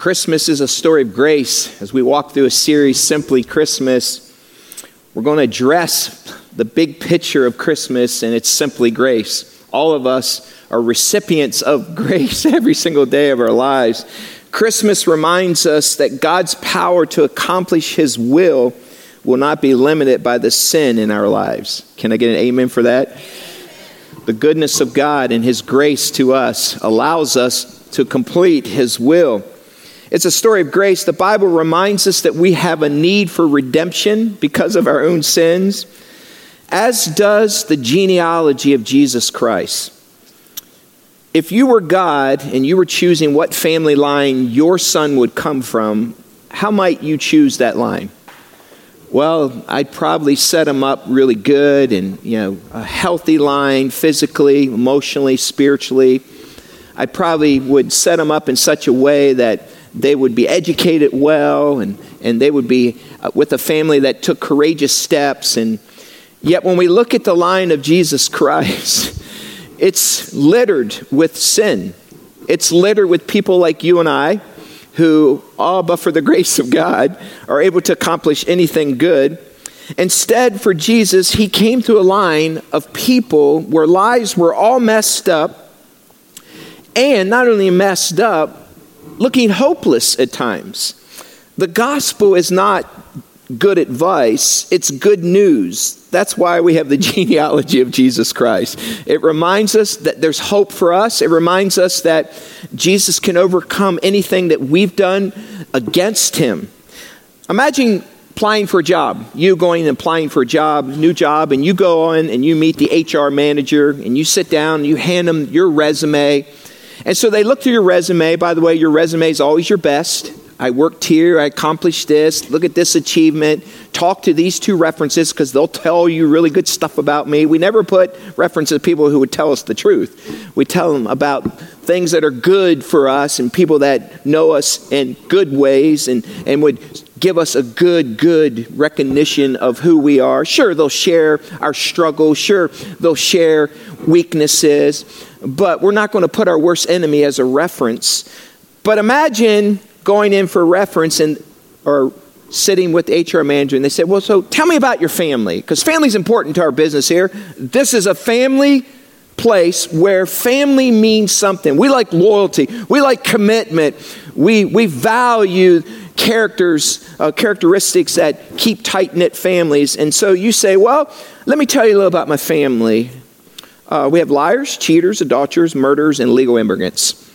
Christmas is a story of grace. As we walk through a series, Simply Christmas, we're going to address the big picture of Christmas, and it's simply grace. All of us are recipients of grace every single day of our lives. Christmas reminds us that God's power to accomplish His will will not be limited by the sin in our lives. Can I get an amen for that? The goodness of God and His grace to us allows us to complete His will. It's a story of grace. The Bible reminds us that we have a need for redemption because of our own sins, as does the genealogy of Jesus Christ. If you were God and you were choosing what family line your son would come from, how might you choose that line? Well, I'd probably set him up really good and, you know, a healthy line physically, emotionally, spiritually. I probably would set him up in such a way that they would be educated well and, and they would be uh, with a family that took courageous steps. And yet, when we look at the line of Jesus Christ, it's littered with sin. It's littered with people like you and I who, all but for the grace of God, are able to accomplish anything good. Instead, for Jesus, he came to a line of people where lives were all messed up, and not only messed up, looking hopeless at times. The gospel is not good advice, it's good news. That's why we have the genealogy of Jesus Christ. It reminds us that there's hope for us. It reminds us that Jesus can overcome anything that we've done against him. Imagine applying for a job. You going and applying for a job, new job, and you go on and you meet the HR manager and you sit down and you hand them your resume and so they look through your resume. By the way, your resume is always your best. I worked here, I accomplished this, look at this achievement. Talk to these two references because they'll tell you really good stuff about me. We never put references to people who would tell us the truth. We tell them about things that are good for us and people that know us in good ways and, and would give us a good, good recognition of who we are. Sure, they'll share our struggles. Sure, they'll share weaknesses but we're not going to put our worst enemy as a reference. But imagine going in for reference and or sitting with HR manager and they said, Well, so tell me about your family, because family's important to our business here. This is a family place where family means something. We like loyalty, we like commitment, we, we value characters, uh, characteristics that keep tight knit families. And so you say, Well, let me tell you a little about my family. Uh, we have liars, cheaters, adulterers, murderers, and illegal immigrants.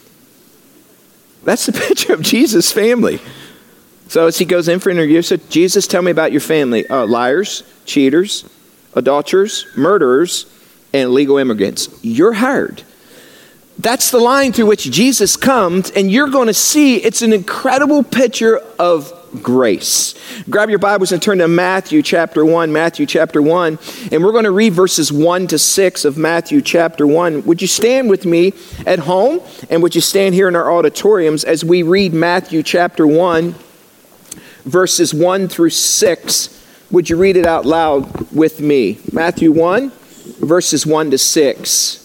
That's the picture of Jesus' family. So as he goes in for interview, so Jesus, tell me about your family. Uh, liars, cheaters, adulterers, murderers, and illegal immigrants. You're hired. That's the line through which Jesus comes, and you're going to see it's an incredible picture of grace. Grab your Bibles and turn to Matthew chapter 1, Matthew chapter 1, and we're going to read verses 1 to 6 of Matthew chapter 1. Would you stand with me at home and would you stand here in our auditoriums as we read Matthew chapter 1, verses 1 through 6? Would you read it out loud with me? Matthew 1, verses 1 to 6.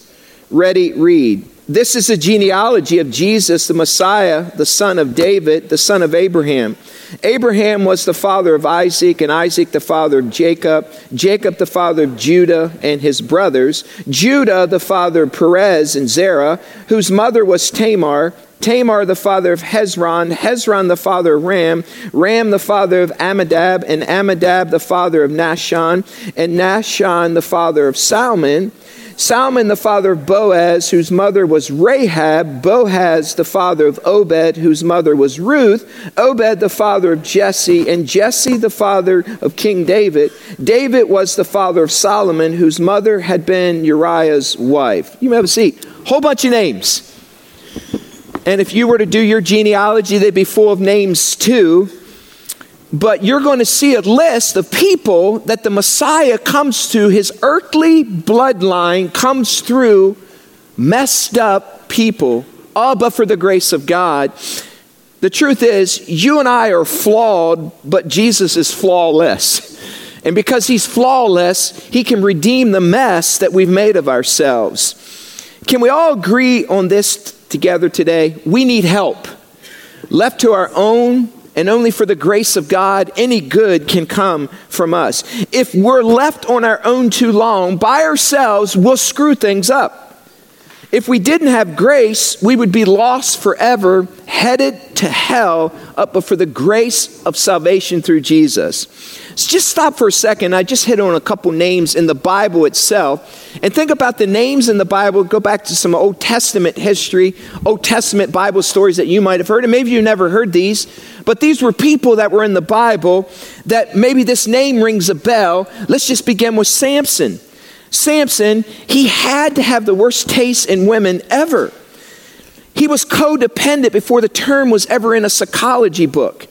Ready, read. This is the genealogy of Jesus, the Messiah, the son of David, the son of Abraham. Abraham was the father of Isaac, and Isaac the father of Jacob, Jacob the father of Judah and his brothers, Judah the father of Perez and Zerah, whose mother was Tamar, Tamar the father of Hezron, Hezron the father of Ram, Ram the father of Amminadab, and Amminadab the father of Nahshon, and Nahshon the father of Salmon. Salmon, the father of Boaz, whose mother was Rahab, Boaz, the father of Obed, whose mother was Ruth, Obed, the father of Jesse, and Jesse, the father of King David. David was the father of Solomon, whose mother had been Uriah's wife. You may have a seat. Whole bunch of names. And if you were to do your genealogy, they'd be full of names too but you're going to see a list of people that the Messiah comes to, his earthly bloodline comes through messed up people, all but for the grace of God. The truth is, you and I are flawed, but Jesus is flawless. And because he's flawless, he can redeem the mess that we've made of ourselves. Can we all agree on this together today? We need help. Left to our own and only for the grace of God, any good can come from us. If we're left on our own too long, by ourselves, we'll screw things up. If we didn't have grace, we would be lost forever, headed to hell, but for the grace of salvation through Jesus. So just stop for a second. I just hit on a couple names in the Bible itself. And think about the names in the Bible. Go back to some Old Testament history, Old Testament Bible stories that you might have heard. And maybe you never heard these, but these were people that were in the Bible that maybe this name rings a bell. Let's just begin with Samson. Samson, he had to have the worst taste in women ever. He was codependent before the term was ever in a psychology book.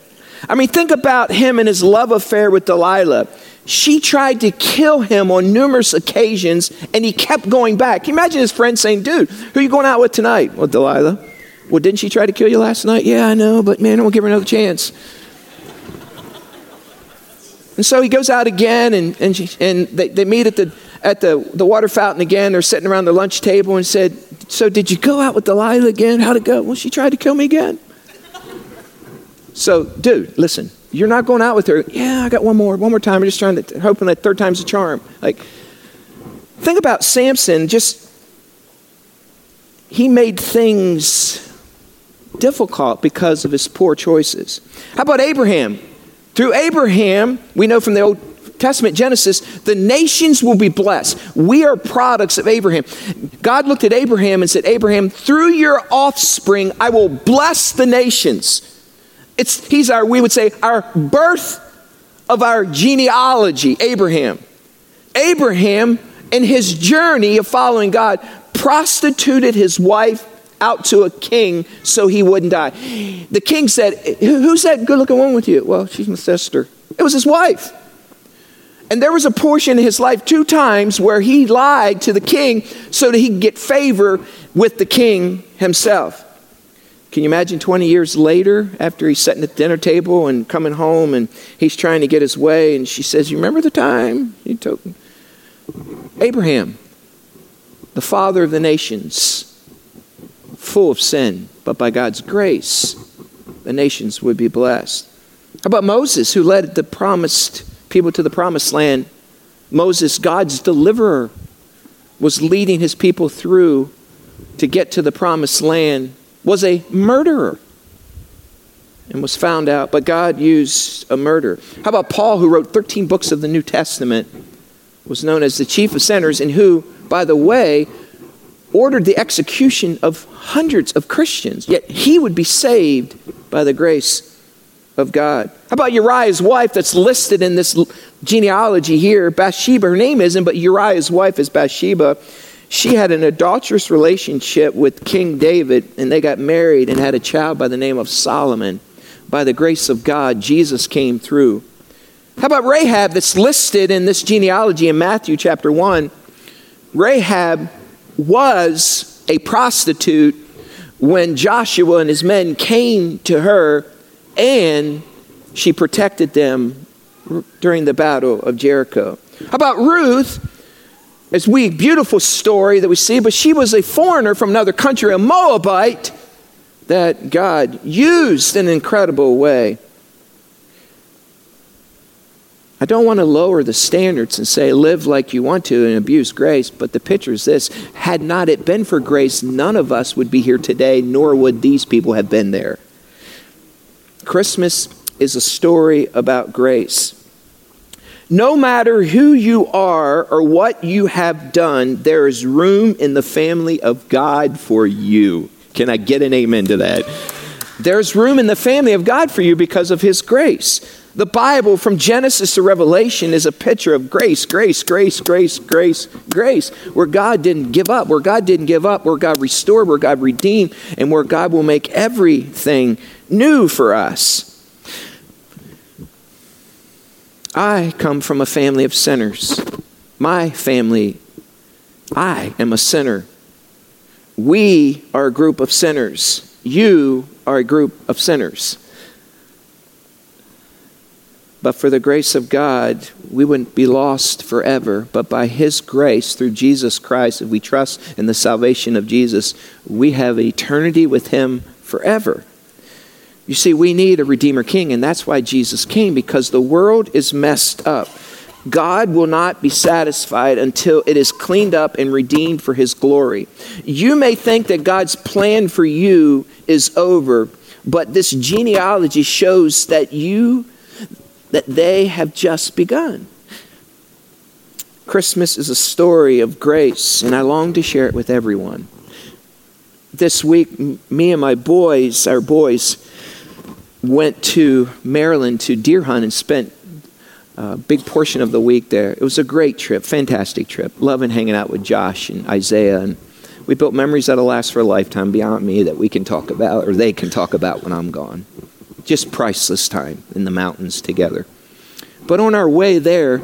I mean, think about him and his love affair with Delilah. She tried to kill him on numerous occasions, and he kept going back. Imagine his friend saying, Dude, who are you going out with tonight? Well, Delilah. Well, didn't she try to kill you last night? Yeah, I know, but man, I won't give her another chance. And so he goes out again, and, and, she, and they, they meet at, the, at the, the water fountain again. They're sitting around the lunch table and said, So did you go out with Delilah again? How'd it go? Well, she tried to kill me again. So, dude, listen, you're not going out with her. Yeah, I got one more, one more time. I'm just trying to, hoping that third time's a charm. Like, think about Samson, just, he made things difficult because of his poor choices. How about Abraham? Through Abraham, we know from the Old Testament, Genesis, the nations will be blessed. We are products of Abraham. God looked at Abraham and said, Abraham, through your offspring, I will bless the nations. It's, he's our, we would say, our birth of our genealogy, Abraham. Abraham, in his journey of following God, prostituted his wife out to a king so he wouldn't die. The king said, Who's that good looking woman with you? Well, she's my sister. It was his wife. And there was a portion in his life two times where he lied to the king so that he could get favor with the king himself. Can you imagine 20 years later, after he's sitting at the dinner table and coming home and he's trying to get his way, and she says, You remember the time you took Abraham, the father of the nations, full of sin, but by God's grace, the nations would be blessed. How about Moses, who led the promised people to the promised land? Moses, God's deliverer, was leading his people through to get to the promised land was a murderer and was found out, but God used a murderer. How about Paul, who wrote 13 books of the New Testament, was known as the chief of sinners, and who, by the way, ordered the execution of hundreds of Christians, yet he would be saved by the grace of God. How about Uriah's wife that's listed in this genealogy here? Bathsheba, her name isn't, but Uriah's wife is Bathsheba she had an adulterous relationship with King David, and they got married and had a child by the name of Solomon. By the grace of God, Jesus came through. How about Rahab, that's listed in this genealogy in Matthew chapter 1? Rahab was a prostitute when Joshua and his men came to her, and she protected them during the battle of Jericho. How about Ruth? It's we beautiful story that we see, but she was a foreigner from another country, a Moabite that God used in an incredible way. I don't want to lower the standards and say live like you want to and abuse grace, but the picture is this had not it been for grace, none of us would be here today, nor would these people have been there. Christmas is a story about grace. No matter who you are or what you have done, there is room in the family of God for you. Can I get an amen to that? There's room in the family of God for you because of His grace. The Bible, from Genesis to Revelation, is a picture of grace, grace, grace, grace, grace, grace, where God didn't give up, where God didn't give up, where God restored, where God redeemed, and where God will make everything new for us. I come from a family of sinners. My family, I am a sinner. We are a group of sinners. You are a group of sinners. But for the grace of God, we wouldn't be lost forever. But by His grace, through Jesus Christ, if we trust in the salvation of Jesus, we have eternity with Him forever. You see, we need a Redeemer King, and that's why Jesus came, because the world is messed up. God will not be satisfied until it is cleaned up and redeemed for his glory. You may think that God's plan for you is over, but this genealogy shows that you that they have just begun. Christmas is a story of grace, and I long to share it with everyone. This week, me and my boys, our boys, went to Maryland to deer hunt and spent a big portion of the week there. It was a great trip, fantastic trip. Loving hanging out with Josh and Isaiah. And we built memories that'll last for a lifetime beyond me that we can talk about or they can talk about when I'm gone. Just priceless time in the mountains together. But on our way there,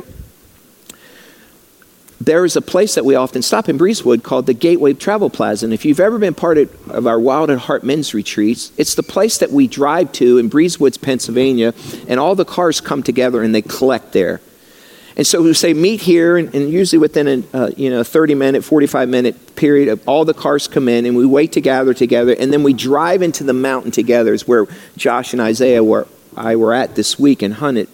there is a place that we often stop in Breezewood called the Gateway Travel Plaza. And if you've ever been part of our Wild at Heart men's retreats, it's the place that we drive to in Breezewoods, Pennsylvania, and all the cars come together and they collect there. And so we say meet here, and, and usually within a uh, you know 30 minute, 45 minute period, all the cars come in, and we wait to gather together, and then we drive into the mountain together. Is where Josh and Isaiah were I were at this week and hunted.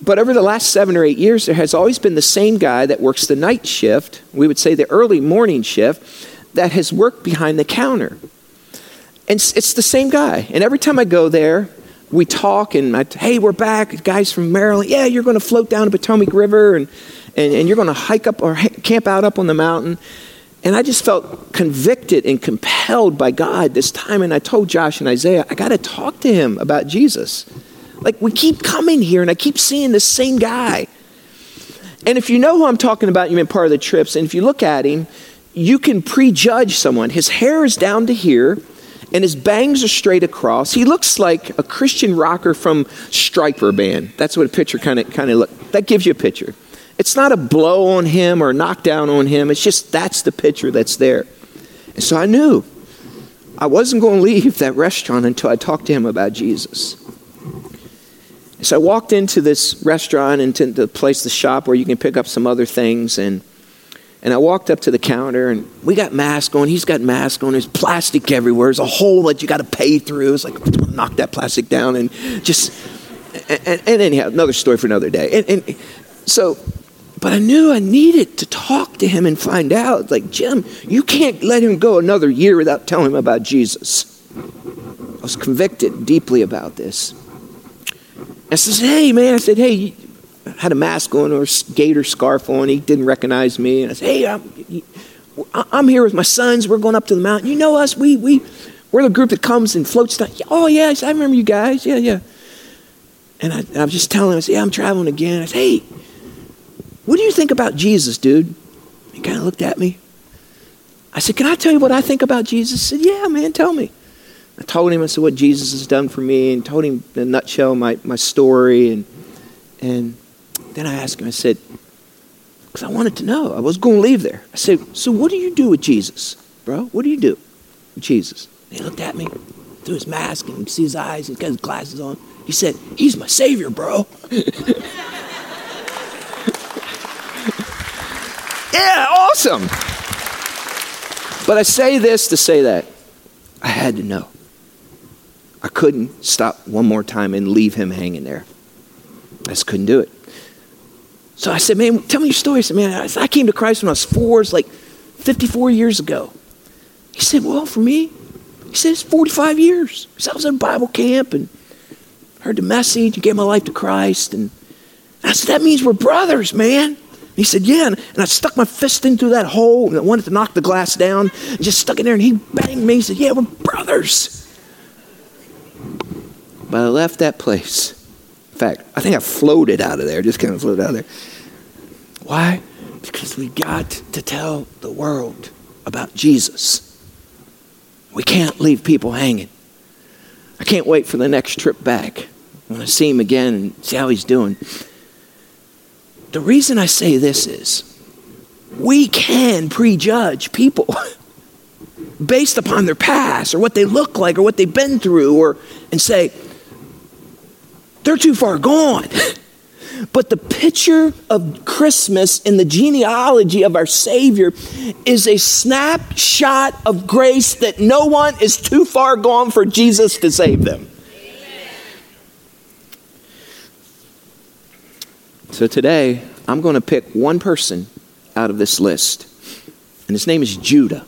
But over the last seven or eight years, there has always been the same guy that works the night shift, we would say the early morning shift, that has worked behind the counter. And it's the same guy. And every time I go there, we talk and I, hey, we're back, guys from Maryland. Yeah, you're going to float down the Potomac River and, and, and you're going to hike up or camp out up on the mountain. And I just felt convicted and compelled by God this time. And I told Josh and Isaiah, I got to talk to him about Jesus. Like, we keep coming here and I keep seeing the same guy. And if you know who I'm talking about, you've been part of the trips, and if you look at him, you can prejudge someone. His hair is down to here, and his bangs are straight across. He looks like a Christian rocker from Stryper Band. That's what a picture kind of kind of look. That gives you a picture. It's not a blow on him or a knockdown on him. It's just that's the picture that's there. And so I knew I wasn't going to leave that restaurant until I talked to him about Jesus. So I walked into this restaurant, into the place, the shop where you can pick up some other things, and and I walked up to the counter, and we got masks on. He's got masks on. There's plastic everywhere. There's a hole that you got to pay through. It's like knock that plastic down, and just and, and, and anyhow, another story for another day. And, and so, but I knew I needed to talk to him and find out. Like Jim, you can't let him go another year without telling him about Jesus. I was convicted deeply about this. I said, hey, man. I said, hey, I had a mask on or a gator scarf on. He didn't recognize me. And I said, hey, I'm, I'm here with my sons. We're going up to the mountain. You know us. We, we, we're the group that comes and floats down. Oh, yes, I remember you guys. Yeah, yeah. And I, I was just telling him, I said, yeah, I'm traveling again. I said, hey, what do you think about Jesus, dude? He kind of looked at me. I said, can I tell you what I think about Jesus? He said, yeah, man, tell me. I told him, I said, what Jesus has done for me, and told him in a nutshell my, my story. And, and then I asked him, I said, because I wanted to know. I was going to leave there. I said, so what do you do with Jesus, bro? What do you do with Jesus? And he looked at me through his mask, and see his eyes, and he's got his glasses on. He said, he's my savior, bro. yeah, awesome. But I say this to say that. I had to know. I couldn't stop one more time and leave him hanging there. I just couldn't do it. So I said, Man, tell me your story. I said, Man, I came to Christ when I was four. It's like 54 years ago. He said, Well, for me, he said, It's 45 years. Said, I was in Bible camp and heard the message and gave my life to Christ. And I said, That means we're brothers, man. He said, Yeah. And I stuck my fist into that hole and I wanted to knock the glass down and just stuck it there and he banged me. He said, Yeah, we're brothers. But I left that place. In fact, I think I floated out of there, just kind of floated out of there. Why? Because we got to tell the world about Jesus. We can't leave people hanging. I can't wait for the next trip back. I want to see him again and see how he's doing. The reason I say this is we can prejudge people based upon their past or what they look like or what they've been through or and say they're too far gone. But the picture of Christmas in the genealogy of our Savior is a snapshot of grace that no one is too far gone for Jesus to save them. So today, I'm going to pick one person out of this list, and his name is Judah.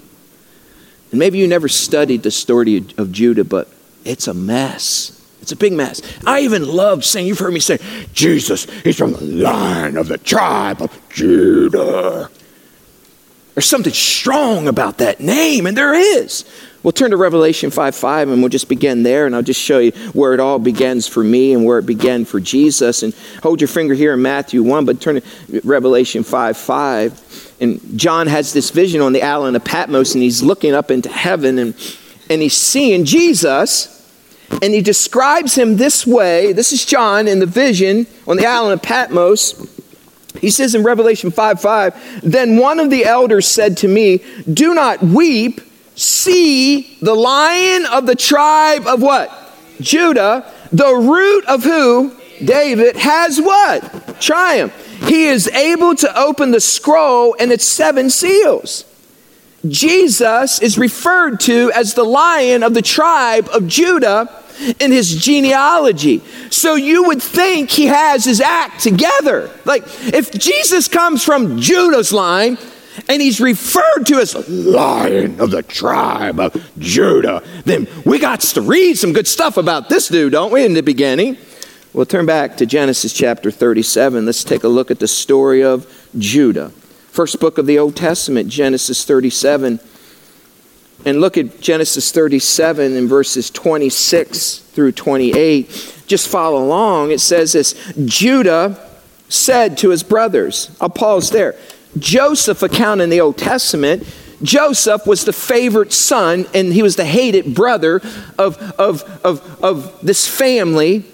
And maybe you never studied the story of Judah, but it's a mess. It's a big mess. I even love saying, you've heard me say, Jesus he's from the line of the tribe of Judah. There's something strong about that name, and there is. We'll turn to Revelation 5 5 and we'll just begin there, and I'll just show you where it all begins for me and where it began for Jesus. And hold your finger here in Matthew 1, but turn to Revelation 5 5. And John has this vision on the island of Patmos, and he's looking up into heaven and, and he's seeing Jesus and he describes him this way. This is John in the vision on the island of Patmos. He says in Revelation 5 5, Then one of the elders said to me, Do not weep. See the lion of the tribe of what? Judah, the root of who? David, has what? Triumph. He is able to open the scroll and its seven seals. Jesus is referred to as the lion of the tribe of Judah in his genealogy. So you would think he has his act together. Like if Jesus comes from Judah's line, and he's referred to as lion of the tribe of Judah, then we got to read some good stuff about this dude, don't we, in the beginning? We'll turn back to Genesis chapter 37. Let's take a look at the story of Judah. First book of the Old Testament, Genesis 37 and look at Genesis 37 and verses 26 through 28. Just follow along. It says this Judah said to his brothers, I'll pause there. Joseph account in the Old Testament, Joseph was the favorite son and he was the hated brother of, of, of, of this family.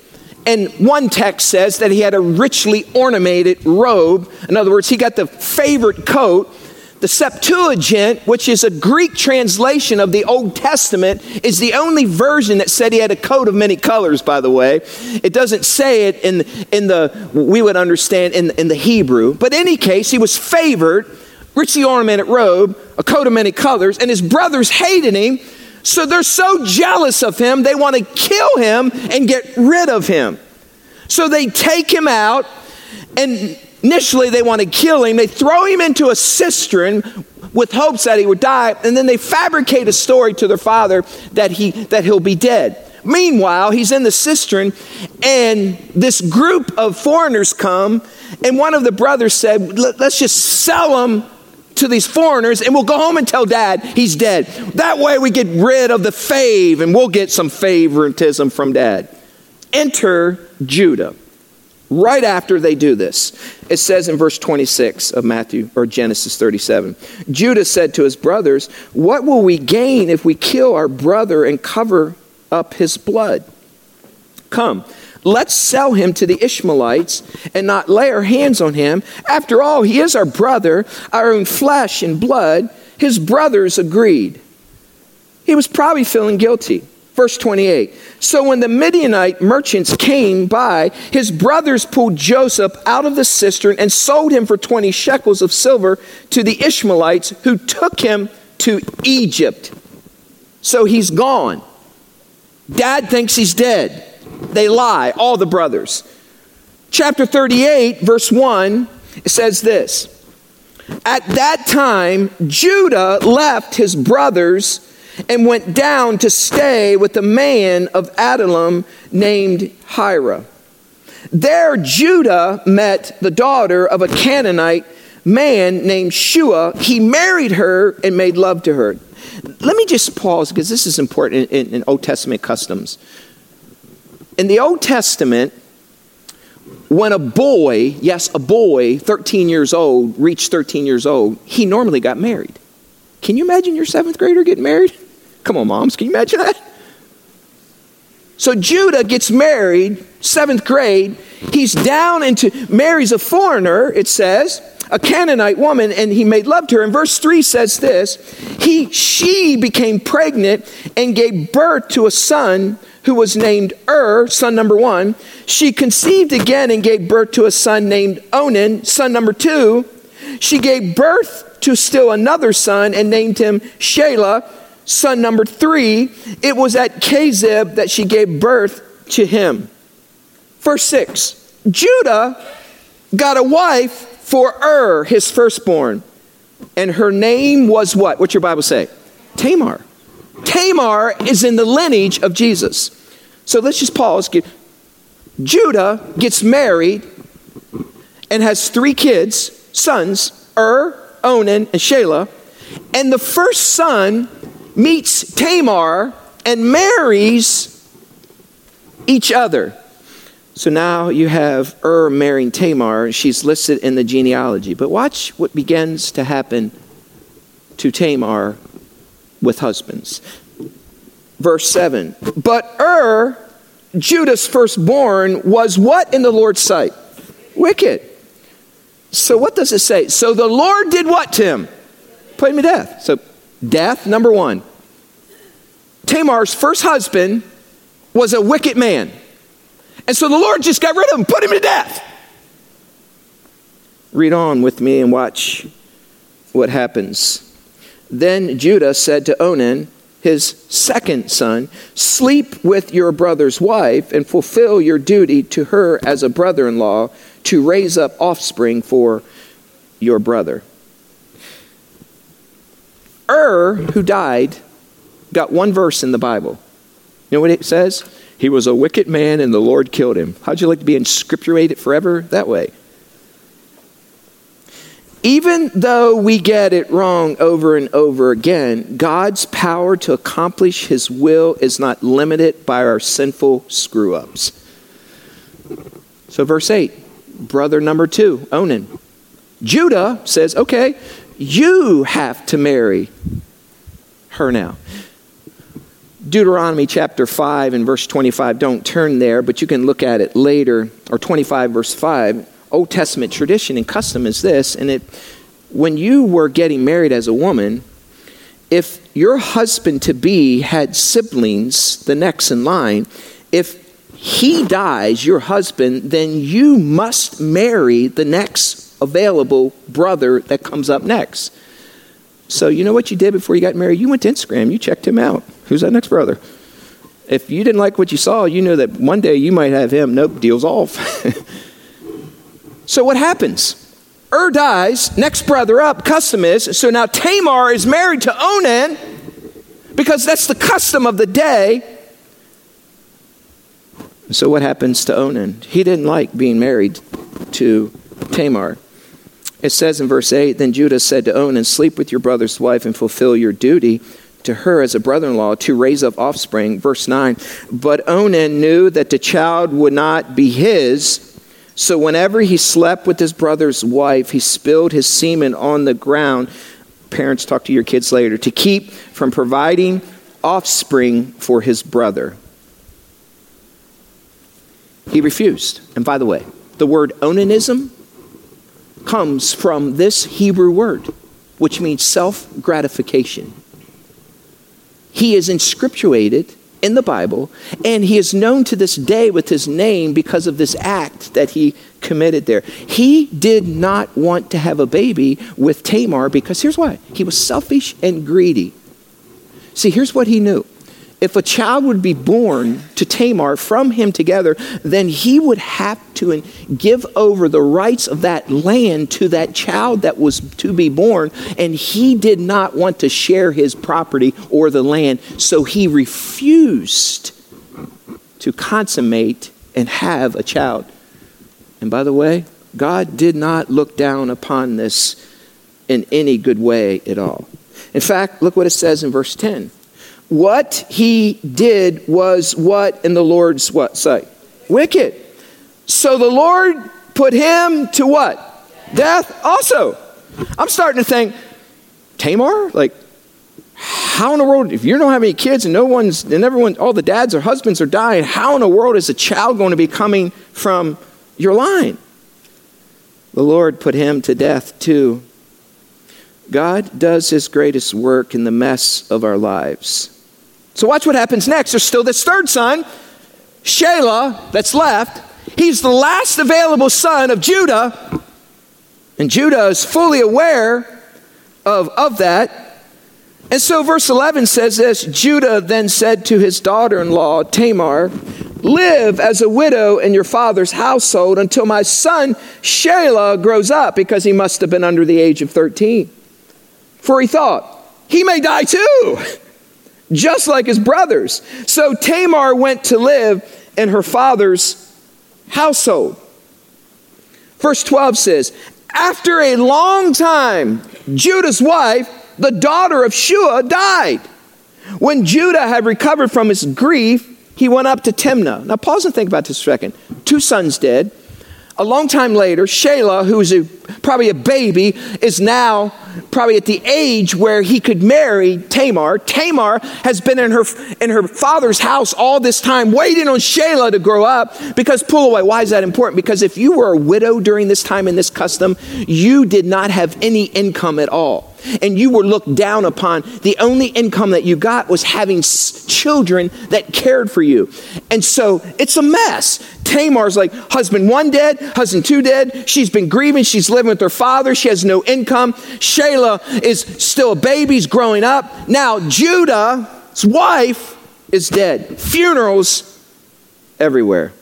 And one text says that he had a richly ornamented robe. In other words, he got the favorite coat. The Septuagint, which is a Greek translation of the Old Testament, is the only version that said he had a coat of many colors, by the way. It doesn't say it in, in the, we would understand in, in the Hebrew. But in any case, he was favored, richly ornamented robe, a coat of many colors, and his brothers hated him. So they're so jealous of him, they want to kill him and get rid of him. So they take him out and Initially, they want to kill him. They throw him into a cistern with hopes that he would die, and then they fabricate a story to their father that, he, that he'll be dead. Meanwhile, he's in the cistern, and this group of foreigners come, and one of the brothers said, Let's just sell him to these foreigners, and we'll go home and tell dad he's dead. That way, we get rid of the fave, and we'll get some favoritism from dad. Enter Judah right after they do this. It says in verse 26 of Matthew or Genesis 37 Judah said to his brothers, What will we gain if we kill our brother and cover up his blood? Come, let's sell him to the Ishmaelites and not lay our hands on him. After all, he is our brother, our own flesh and blood. His brothers agreed. He was probably feeling guilty. Verse 28. So when the Midianite merchants came by, his brothers pulled Joseph out of the cistern and sold him for 20 shekels of silver to the Ishmaelites who took him to Egypt. So he's gone. Dad thinks he's dead. They lie, all the brothers. Chapter 38, verse 1, it says this At that time, Judah left his brothers and went down to stay with a man of Adullam named Hira. There, Judah met the daughter of a Canaanite man named Shua. He married her and made love to her. Let me just pause because this is important in, in, in Old Testament customs. In the Old Testament, when a boy, yes, a boy, 13 years old, reached 13 years old, he normally got married. Can you imagine your seventh grader getting married? Come on, moms, can you imagine that? So Judah gets married, seventh grade. He's down into, marries a foreigner, it says, a Canaanite woman, and he made love to her. And verse 3 says this He, she became pregnant and gave birth to a son who was named Ur, son number one. She conceived again and gave birth to a son named Onan, son number two. She gave birth to still another son and named him Shelah, son number three. It was at Kezib that she gave birth to him. Verse 6 Judah got a wife for Ur, his firstborn, and her name was what? What's your Bible say? Tamar. Tamar is in the lineage of Jesus. So let's just pause. Judah gets married and has three kids, sons, Ur, Onan, and Shelah. And the first son meets Tamar and marries each other. So now you have Ur marrying Tamar. She's listed in the genealogy. But watch what begins to happen to Tamar with husbands. Verse 7 But Ur, Judah's firstborn, was what in the Lord's sight? Wicked. So what does it say? So the Lord did what to him? Put him to death. So death, number one. Tamar's first husband was a wicked man. And so the Lord just got rid of him, put him to death. Read on with me and watch what happens. Then Judah said to Onan, his second son, Sleep with your brother's wife and fulfill your duty to her as a brother in law to raise up offspring for your brother. Ur, who died, got one verse in the Bible. You know what it says? He was a wicked man and the Lord killed him. How'd you like to be inscripturated forever that way? Even though we get it wrong over and over again, God's power to accomplish His will is not limited by our sinful screw ups. So, verse 8, brother number two, Onan. Judah says, okay, you have to marry her now. Deuteronomy chapter 5 and verse 25, don't turn there, but you can look at it later, or 25 verse 5. Old Testament tradition and custom is this, and it when you were getting married as a woman, if your husband to be had siblings, the next in line, if he dies, your husband, then you must marry the next available brother that comes up next. So, you know what you did before you got married? You went to Instagram, you checked him out. Who's that next brother? If you didn't like what you saw, you know that one day you might have him. Nope, deal's off. so, what happens? Ur dies, next brother up, custom is. So now Tamar is married to Onan because that's the custom of the day. So what happens to Onan? He didn't like being married to Tamar. It says in verse 8 Then Judah said to Onan, Sleep with your brother's wife and fulfill your duty to her as a brother in law to raise up offspring. Verse 9 But Onan knew that the child would not be his so whenever he slept with his brother's wife, he spilled his semen on the ground. Parents, talk to your kids later to keep from providing offspring for his brother. He refused. And by the way, the word onanism comes from this Hebrew word, which means self gratification. He is inscripturated in the Bible, and he is known to this day with his name because of this act that he committed there. He did not want to have a baby with Tamar because here's why he was selfish and greedy. See, here's what he knew if a child would be born to Tamar from him together, then he would have to give over the rights of that land to that child that was to be born. And he did not want to share his property or the land, so he refused to consummate and have a child. And by the way, God did not look down upon this in any good way at all. In fact, look what it says in verse 10 what he did was what in the Lord's what sight? Wicked. So the Lord put him to what? Death also. I'm starting to think, Tamar? Like, how in the world, if you don't have any kids and no one's, and everyone, all the dads or husbands are dying, how in the world is a child going to be coming from your line? The Lord put him to death too. God does his greatest work in the mess of our lives. So watch what happens next. There's still this third son, Shelah, that's left. He's the last available son of Judah. And Judah is fully aware of, of that. And so, verse 11 says this Judah then said to his daughter in law, Tamar, Live as a widow in your father's household until my son Shelah grows up, because he must have been under the age of 13. For he thought, He may die too, just like his brothers. So Tamar went to live in her father's household. Verse 12 says, After a long time, Judah's wife, the daughter of Shua, died. When Judah had recovered from his grief, he went up to Timnah. Now, pause and think about this for a second. Two sons dead. A long time later, Shelah, who's a, probably a baby, is now probably at the age where he could marry Tamar. Tamar has been in her, in her father's house all this time, waiting on Shelah to grow up. Because, pull away, why is that important? Because if you were a widow during this time in this custom, you did not have any income at all and you were looked down upon, the only income that you got was having children that cared for you. And so it's a mess. Tamar's like, husband one dead, husband two dead. She's been grieving. She's living with her father. She has no income. Shelah is still a baby. He's growing up. Now, Judah's wife is dead. Funerals everywhere.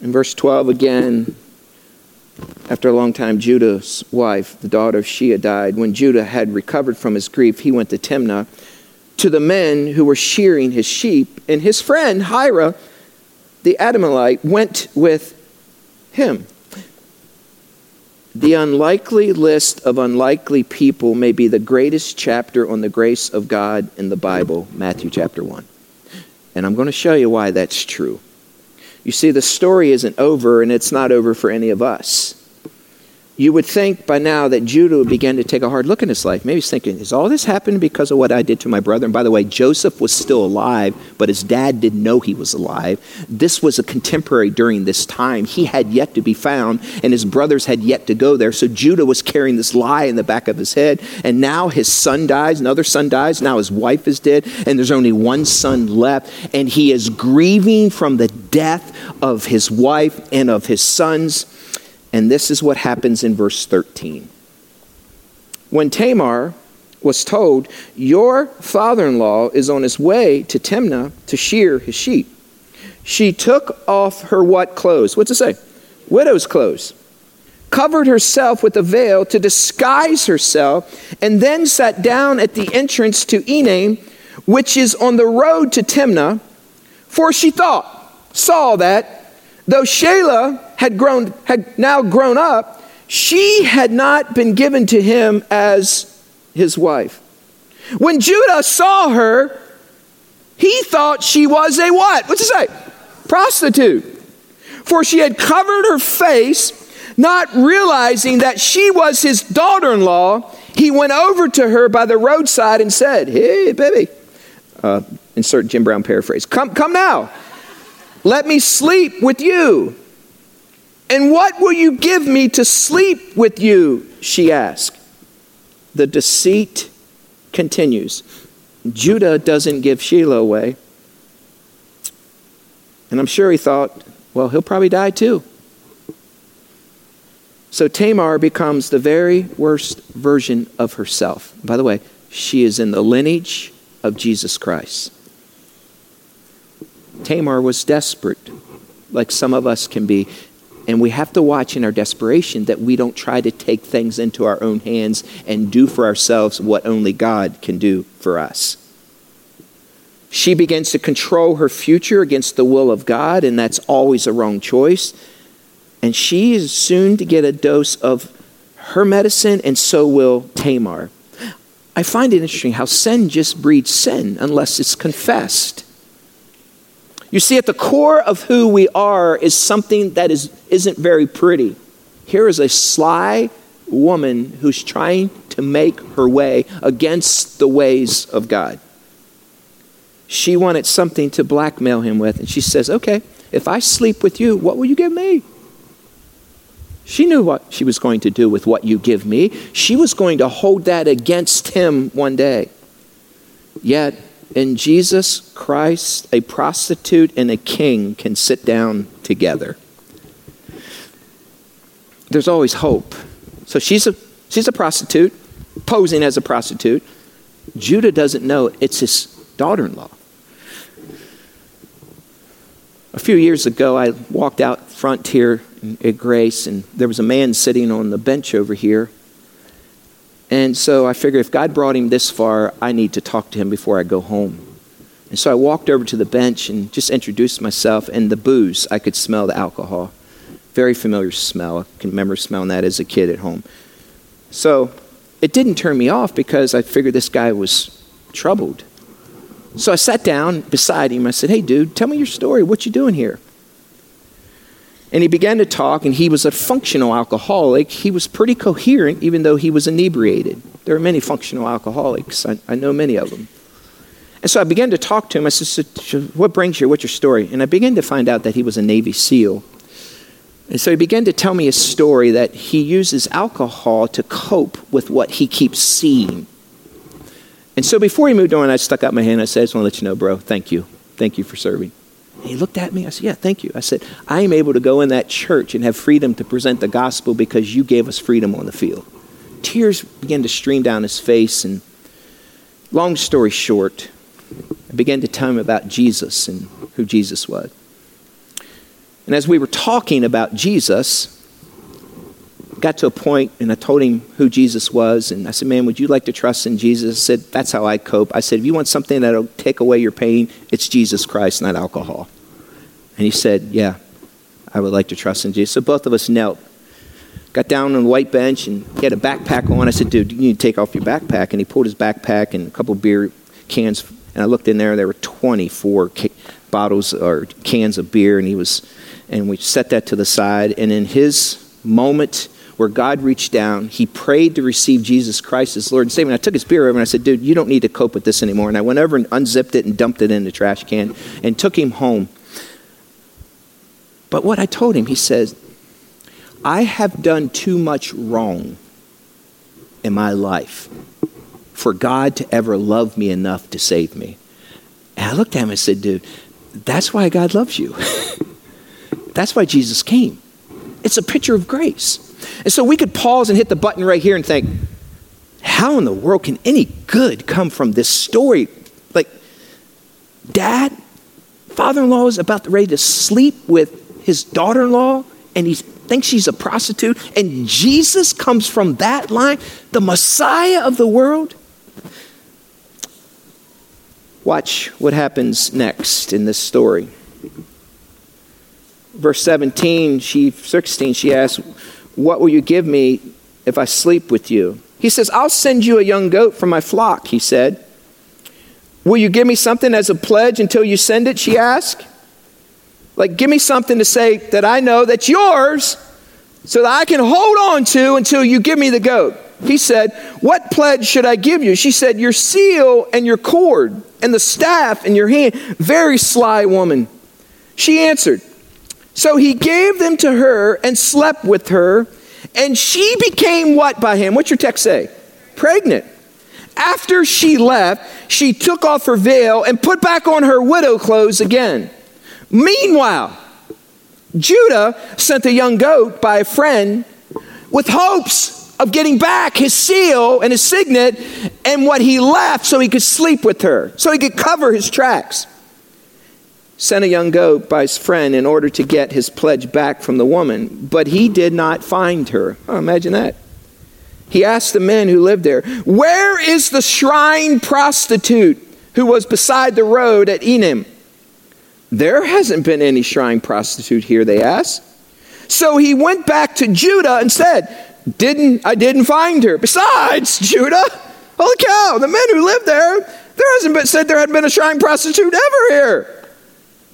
In verse 12 again, after a long time, Judah's wife, the daughter of Shua, died. When Judah had recovered from his grief, he went to Timnah to the men who were shearing his sheep, and his friend Hira, the Adamite, went with him. The unlikely list of unlikely people may be the greatest chapter on the grace of God in the Bible, Matthew chapter 1. And I'm going to show you why that's true. You see, the story isn't over, and it's not over for any of us you would think by now that Judah would begin to take a hard look at his life. Maybe he's thinking, is all this happened because of what I did to my brother? And by the way, Joseph was still alive, but his dad didn't know he was alive. This was a contemporary during this time. He had yet to be found, and his brothers had yet to go there. So Judah was carrying this lie in the back of his head. And now his son dies, another son dies. Now his wife is dead, and there's only one son left. And he is grieving from the death of his wife and of his sons. And this is what happens in verse 13. When Tamar was told, Your father in law is on his way to Timnah to shear his sheep, she took off her what clothes? What's it say? Widow's clothes. Covered herself with a veil to disguise herself, and then sat down at the entrance to Enaim, which is on the road to Timnah, for she thought, saw that Though Shelah had grown had now grown up, she had not been given to him as his wife. When Judah saw her, he thought she was a what? What's it say? Prostitute. For she had covered her face, not realizing that she was his daughter in law. He went over to her by the roadside and said, Hey, baby. Uh, insert Jim Brown paraphrase. Come, come now. Let me sleep with you. And what will you give me to sleep with you? She asked. The deceit continues. Judah doesn't give Shelah away. And I'm sure he thought, well, he'll probably die too. So Tamar becomes the very worst version of herself. By the way, she is in the lineage of Jesus Christ. Tamar was desperate, like some of us can be. And we have to watch in our desperation that we don't try to take things into our own hands and do for ourselves what only God can do for us. She begins to control her future against the will of God, and that's always a wrong choice. And she is soon to get a dose of her medicine, and so will Tamar. I find it interesting how sin just breeds sin unless it's confessed. You see, at the core of who we are is something that is, isn't very pretty. Here is a sly woman who's trying to make her way against the ways of God. She wanted something to blackmail him with, and she says, Okay, if I sleep with you, what will you give me? She knew what she was going to do with what you give me. She was going to hold that against him one day. Yet, in Jesus Christ, a prostitute and a king can sit down together. There's always hope. So she's a, she's a prostitute, posing as a prostitute. Judah doesn't know it's his daughter in law. A few years ago, I walked out front here at Grace, and there was a man sitting on the bench over here. And so I figured if God brought him this far, I need to talk to him before I go home. And so I walked over to the bench and just introduced myself, and the booze, I could smell the alcohol. Very familiar smell. I can remember smelling that as a kid at home. So it didn't turn me off because I figured this guy was troubled. So I sat down beside him. I said, Hey, dude, tell me your story. What you doing here? And he began to talk, and he was a functional alcoholic. He was pretty coherent, even though he was inebriated. There are many functional alcoholics, I, I know many of them. And so I began to talk to him. I said, What brings you? What's your story? And I began to find out that he was a Navy SEAL. And so he began to tell me a story that he uses alcohol to cope with what he keeps seeing and so before he moved on, I stuck out my hand. I said, I just want to let you know, bro, thank you. Thank you for serving. And he looked at me. I said, Yeah, thank you. I said, I am able to go in that church and have freedom to present the gospel because you gave us freedom on the field. Tears began to stream down his face. And long story short, I began to tell him about Jesus and who Jesus was. And as we were talking about Jesus, got to a point and I told him who Jesus was. And I said, Man, would you like to trust in Jesus? I said, That's how I cope. I said, If you want something that'll take away your pain, it's Jesus Christ, not alcohol. And he said, Yeah, I would like to trust in Jesus. So both of us knelt. Got down on the white bench and he had a backpack on. I said, Dude, do you need to take off your backpack. And he pulled his backpack and a couple beer cans. And I looked in there, there were 24 ca- bottles or cans of beer. And he was, and we set that to the side. And in his moment, where God reached down. He prayed to receive Jesus Christ as Lord and Savior. And I took his beer over and I said, dude, you don't need to cope with this anymore. And I went over and unzipped it and dumped it in the trash can and took him home. But what I told him, he says, I have done too much wrong in my life for God to ever love me enough to save me. And I looked at him and said, dude, that's why God loves you. that's why Jesus came. It's a picture of grace. And so we could pause and hit the button right here and think, how in the world can any good come from this story? Like, dad, father in law is about ready to sleep with his daughter in law, and he thinks she's a prostitute, and Jesus comes from that line, the Messiah of the world. Watch what happens next in this story. Verse 17, she 16, she asks, what will you give me if I sleep with you? He says, I'll send you a young goat from my flock, he said. Will you give me something as a pledge until you send it? She asked. Like, give me something to say that I know that's yours so that I can hold on to until you give me the goat. He said, What pledge should I give you? She said, Your seal and your cord and the staff in your hand. Very sly woman. She answered, so he gave them to her and slept with her, and she became what by him? What's your text say? Pregnant. After she left, she took off her veil and put back on her widow clothes again. Meanwhile, Judah sent a young goat by a friend with hopes of getting back his seal and his signet and what he left so he could sleep with her, so he could cover his tracks sent a young goat by his friend in order to get his pledge back from the woman, but he did not find her. Oh, imagine that. He asked the men who lived there, Where is the shrine prostitute who was beside the road at Enaim? There hasn't been any shrine prostitute here, they asked. So he went back to Judah and said, didn't, I didn't find her. Besides, Judah, holy cow, the men who lived there, there hasn't been said there hadn't been a shrine prostitute ever here.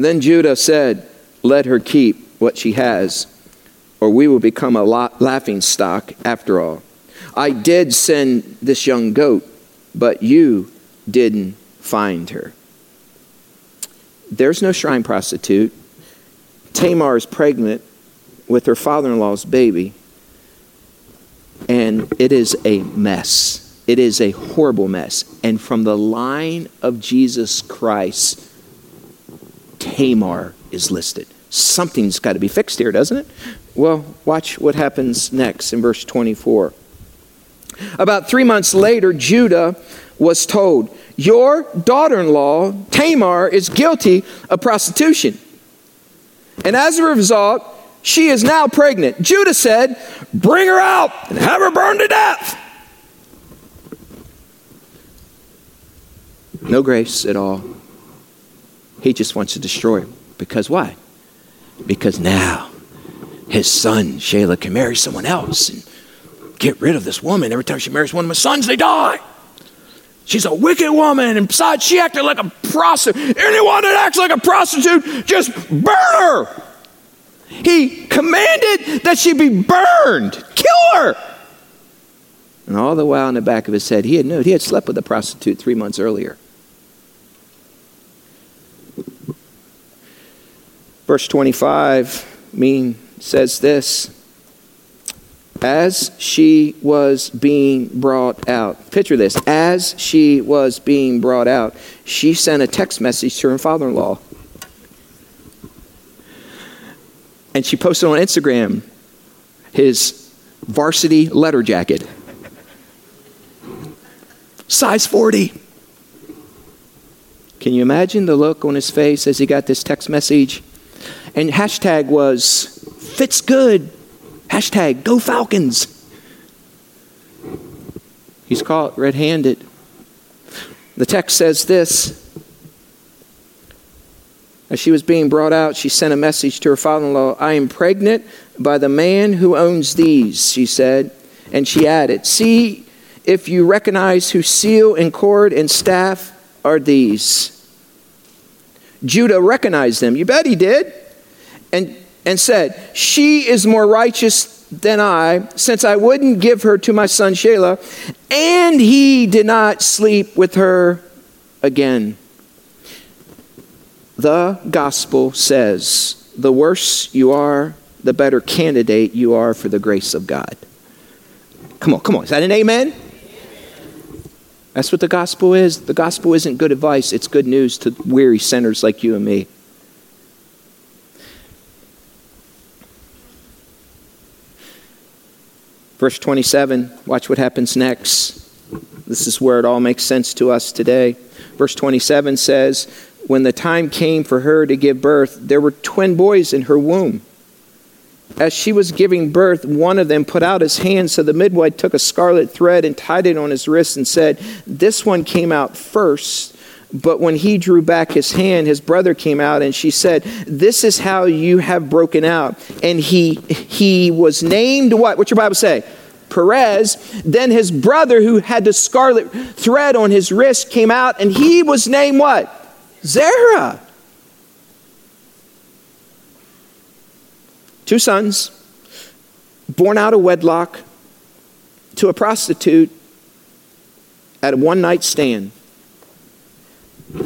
Then Judah said, Let her keep what she has, or we will become a laughing stock after all. I did send this young goat, but you didn't find her. There's no shrine prostitute. Tamar is pregnant with her father in law's baby, and it is a mess. It is a horrible mess. And from the line of Jesus Christ, Tamar is listed. Something's got to be fixed here, doesn't it? Well, watch what happens next in verse 24. About three months later, Judah was told, Your daughter in law, Tamar, is guilty of prostitution. And as a result, she is now pregnant. Judah said, Bring her out and have her burned to death. No grace at all. He just wants to destroy her. Because why? Because now his son, Shelah, can marry someone else and get rid of this woman. Every time she marries one of my sons, they die. She's a wicked woman, and besides, she acted like a prostitute. Anyone that acts like a prostitute, just burn her. He commanded that she be burned, kill her. And all the while in the back of his head, he had known he had slept with a prostitute three months earlier. Verse 25 mean says this as she was being brought out. Picture this. As she was being brought out, she sent a text message to her father in law. And she posted on Instagram his varsity letter jacket. Size 40. Can you imagine the look on his face as he got this text message? And hashtag was fits good Hashtag go Falcons. He's caught red handed. The text says this. As she was being brought out, she sent a message to her father in law I am pregnant by the man who owns these, she said. And she added, See if you recognize whose seal and cord and staff are these. Judah recognized them. You bet he did. And and said, She is more righteous than I, since I wouldn't give her to my son Shelah, and he did not sleep with her again. The gospel says, The worse you are, the better candidate you are for the grace of God. Come on, come on. Is that an amen? That's what the gospel is. The gospel isn't good advice, it's good news to weary sinners like you and me. Verse 27, watch what happens next. This is where it all makes sense to us today. Verse 27 says, When the time came for her to give birth, there were twin boys in her womb. As she was giving birth, one of them put out his hand, so the midwife took a scarlet thread and tied it on his wrist and said, This one came out first. But when he drew back his hand, his brother came out, and she said, This is how you have broken out. And he, he was named what? What's your Bible say? Perez. Then his brother, who had the scarlet thread on his wrist, came out, and he was named what? Zerah. Two sons, born out of wedlock to a prostitute at a one night stand.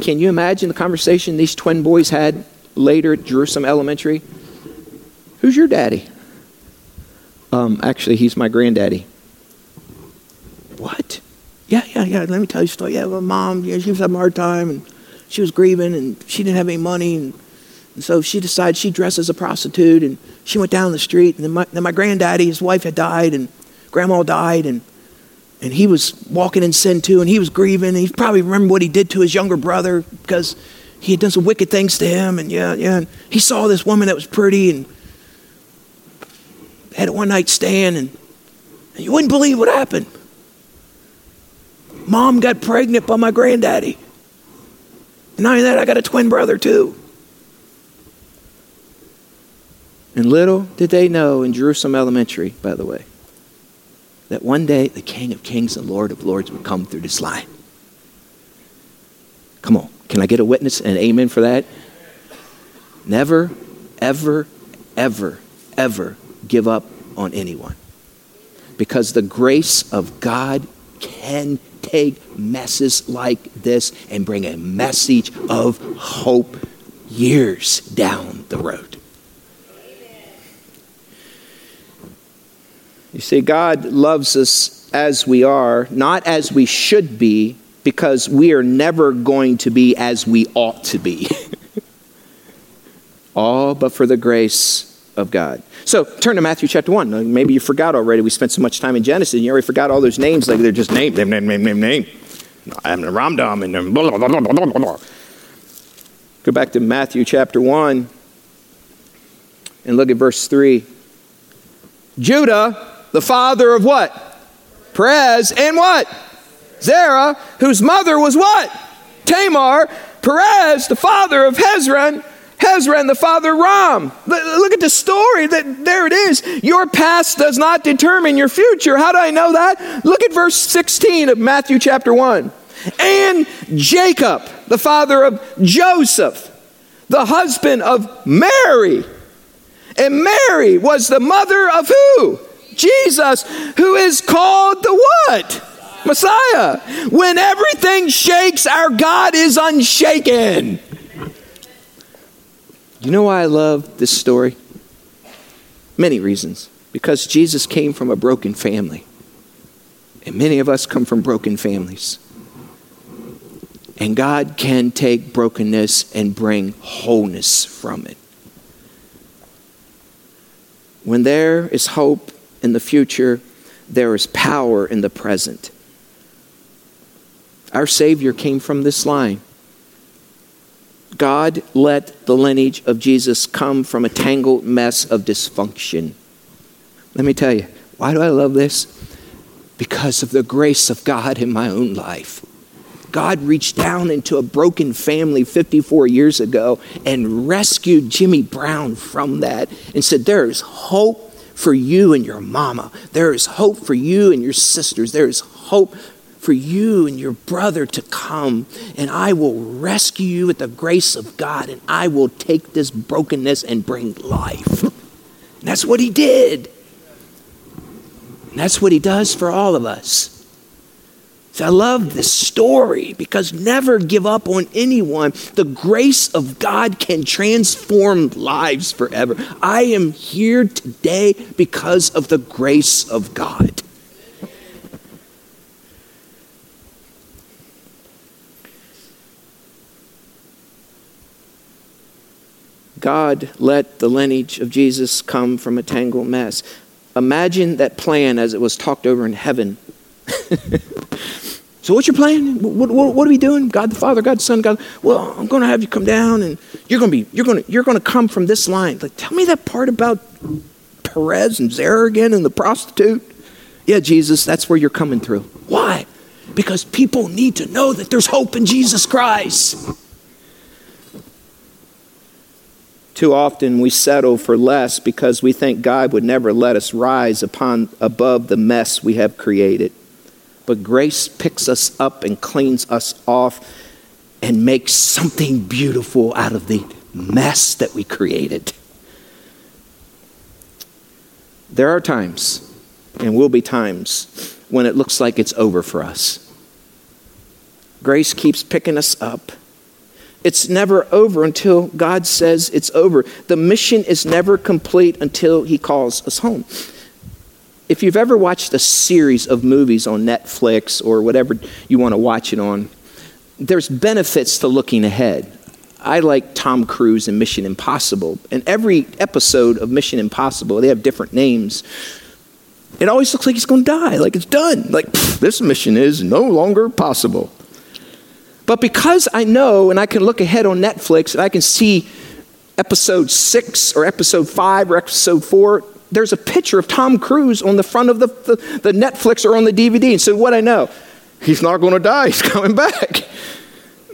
Can you imagine the conversation these twin boys had later at Jerusalem Elementary? Who's your daddy? Um, actually, he's my granddaddy. What? Yeah, yeah, yeah. Let me tell you a story. Yeah, my mom, yeah, she was having a hard time and she was grieving and she didn't have any money. And, and so she decided she'd dress as a prostitute and she went down the street. And then my, then my granddaddy, his wife had died and grandma died. And and he was walking in sin too, and he was grieving. He probably remembered what he did to his younger brother because he had done some wicked things to him. And yeah, yeah. And he saw this woman that was pretty and had a one night stand, and, and you wouldn't believe what happened. Mom got pregnant by my granddaddy. And not only that, I got a twin brother too. And little did they know in Jerusalem Elementary, by the way, that one day the King of Kings and Lord of Lords would come through this line. Come on, can I get a witness and amen for that? Never, ever, ever, ever give up on anyone. Because the grace of God can take messes like this and bring a message of hope years down the road. You see, God loves us as we are, not as we should be, because we are never going to be as we ought to be. All but for the grace of God. So turn to Matthew chapter 1. Maybe you forgot already. We spent so much time in Genesis and you already forgot all those names. Like they're just names, name, name, name, name, name. I'm the Ramdam and blah, blah, blah, blah, blah, blah. Go back to Matthew chapter 1 and look at verse 3. Judah, the father of what? Perez and what? Zerah, whose mother was what? Tamar. Perez, the father of Hezron Hezron, the father of Ram. Look at the story. That there it is. Your past does not determine your future. How do I know that? Look at verse 16 of Matthew chapter 1. And Jacob, the father of Joseph, the husband of Mary. And Mary was the mother of who? Jesus, who is called the what? Messiah. When everything shakes, our God is unshaken. You know why I love this story? Many reasons. Because Jesus came from a broken family. And many of us come from broken families. And God can take brokenness and bring wholeness from it. When there is hope in the future, there is power in the present. Our Savior came from this line. God let the lineage of Jesus come from a tangled mess of dysfunction. Let me tell you, why do I love this? Because of the grace of God in my own life. God reached down into a broken family 54 years ago and rescued Jimmy Brown from that and said, There is hope for you and your mama. There is hope for you and your sisters. There is hope for you and your brother to come, and I will rescue you with the grace of God, and I will take this brokenness and bring life. And that's what he did. And that's what he does for all of us. So I love this story because never give up on anyone. The grace of God can transform lives forever. I am here today because of the grace of God. God let the lineage of Jesus come from a tangled mess. Imagine that plan as it was talked over in heaven. so, what's your plan? What, what, what, are we doing? God the Father, God the Son, God. Well, I'm going to have you come down, and you're going to be, you're going to, you're going to come from this line. Like, tell me that part about Perez and Zerah again and the prostitute. Yeah, Jesus, that's where you're coming through. Why? Because people need to know that there's hope in Jesus Christ. Too often we settle for less because we think God would never let us rise upon above the mess we have created. But grace picks us up and cleans us off and makes something beautiful out of the mess that we created. There are times, and will be times, when it looks like it's over for us. Grace keeps picking us up it's never over until God says it's over. The mission is never complete until He calls us home. If you've ever watched a series of movies on Netflix or whatever you want to watch it on, there's benefits to looking ahead. I like Tom Cruise in Mission Impossible. And every episode of Mission Impossible, they have different names. It always looks like he's going to die, like it's done. Like, this mission is no longer possible. But because I know and I can look ahead on Netflix and I can see episode six or episode five or episode four, there's a picture of Tom Cruise on the front of the, the, the Netflix or on the DVD. And so what I know, he's not going to die, he's coming back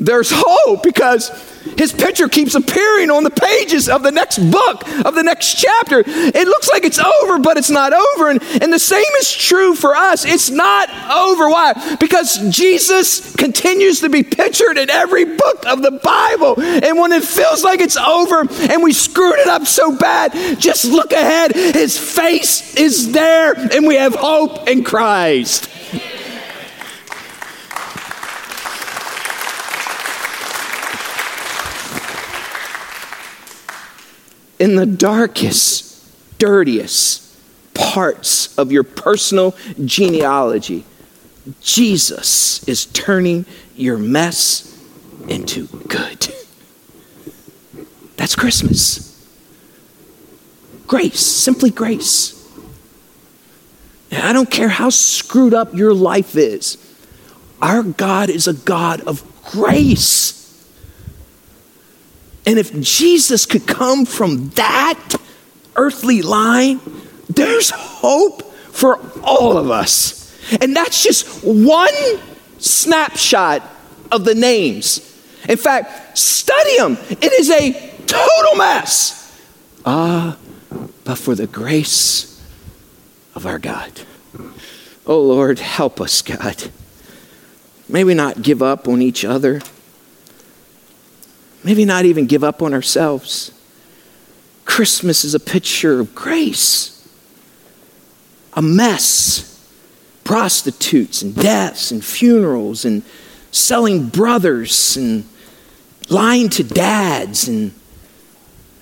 there's hope because his picture keeps appearing on the pages of the next book, of the next chapter. It looks like it's over, but it's not over. And, and the same is true for us. It's not over. Why? Because Jesus continues to be pictured in every book of the Bible. And when it feels like it's over and we screwed it up so bad, just look ahead. His face is there, and we have hope in Christ. In the darkest, dirtiest, parts of your personal genealogy. Jesus is turning your mess into good. That's Christmas. Grace, simply grace. And I don't care how screwed up your life is, our God is a God of grace. And if Jesus could come from that earthly line, there's hope for all of us. And that's just one snapshot of the names. In fact, study them. It is a total mess. Ah, but for the grace of our God. Oh Lord, help us, God. May we not give up on each other. Maybe not even give up on ourselves. Christmas is a picture of grace, a mess, prostitutes and deaths and funerals and selling brothers and lying to dads. And,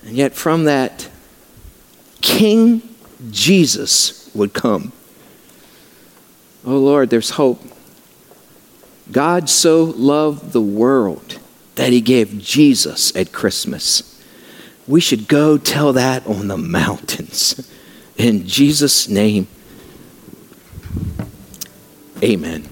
and yet, from that, King Jesus would come. Oh Lord, there's hope. God so loved the world that he gave Jesus at Christmas. We should go tell that on the mountains. In Jesus' name, amen.